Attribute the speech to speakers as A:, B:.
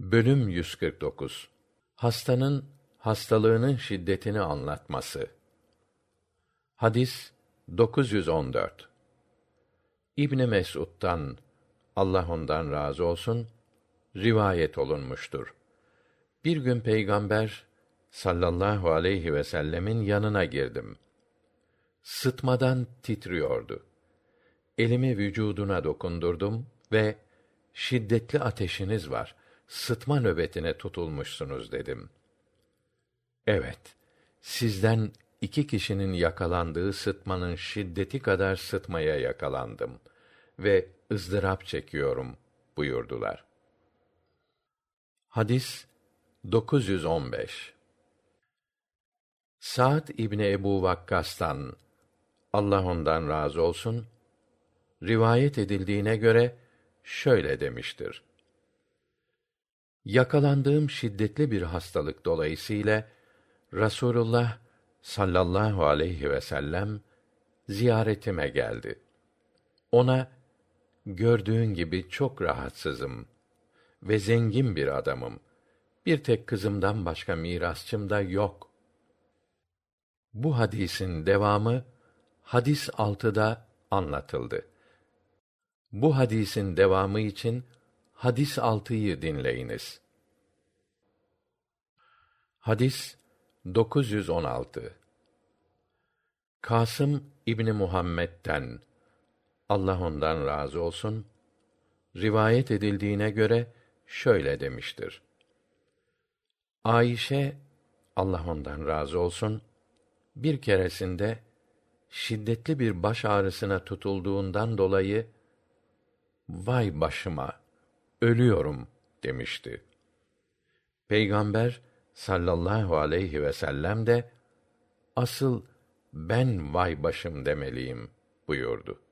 A: Bölüm 149 Hastanın hastalığının şiddetini anlatması. Hadis 914. İbn Mesud'dan Allah ondan razı olsun rivayet olunmuştur. Bir gün peygamber sallallahu aleyhi ve sellemin yanına girdim. Sıtmadan titriyordu. Elimi vücuduna dokundurdum ve şiddetli ateşiniz var. Sıtma nöbetine tutulmuşsunuz dedim. Evet, sizden iki kişinin yakalandığı sıtmanın şiddeti kadar sıtmaya yakalandım ve ızdırap çekiyorum buyurdular. Hadis 915 Sa'd İbni Ebu Vakkas'tan Allah ondan razı olsun rivayet edildiğine göre şöyle demiştir. Yakalandığım şiddetli bir hastalık dolayısıyla Rasulullah sallallahu aleyhi ve sellem ziyaretime geldi. Ona gördüğün gibi çok rahatsızım ve zengin bir adamım. Bir tek kızımdan başka mirasçım da yok. Bu hadisin devamı hadis altıda anlatıldı. Bu hadisin devamı için hadis altıyı dinleyiniz. Hadis 916 Kasım İbni Muhammed'den Allah ondan razı olsun rivayet edildiğine göre şöyle demiştir. Ayşe Allah ondan razı olsun bir keresinde şiddetli bir baş ağrısına tutulduğundan dolayı vay başıma ölüyorum demişti. Peygamber sallallahu aleyhi ve sellem de asıl ben vay başım demeliyim buyurdu.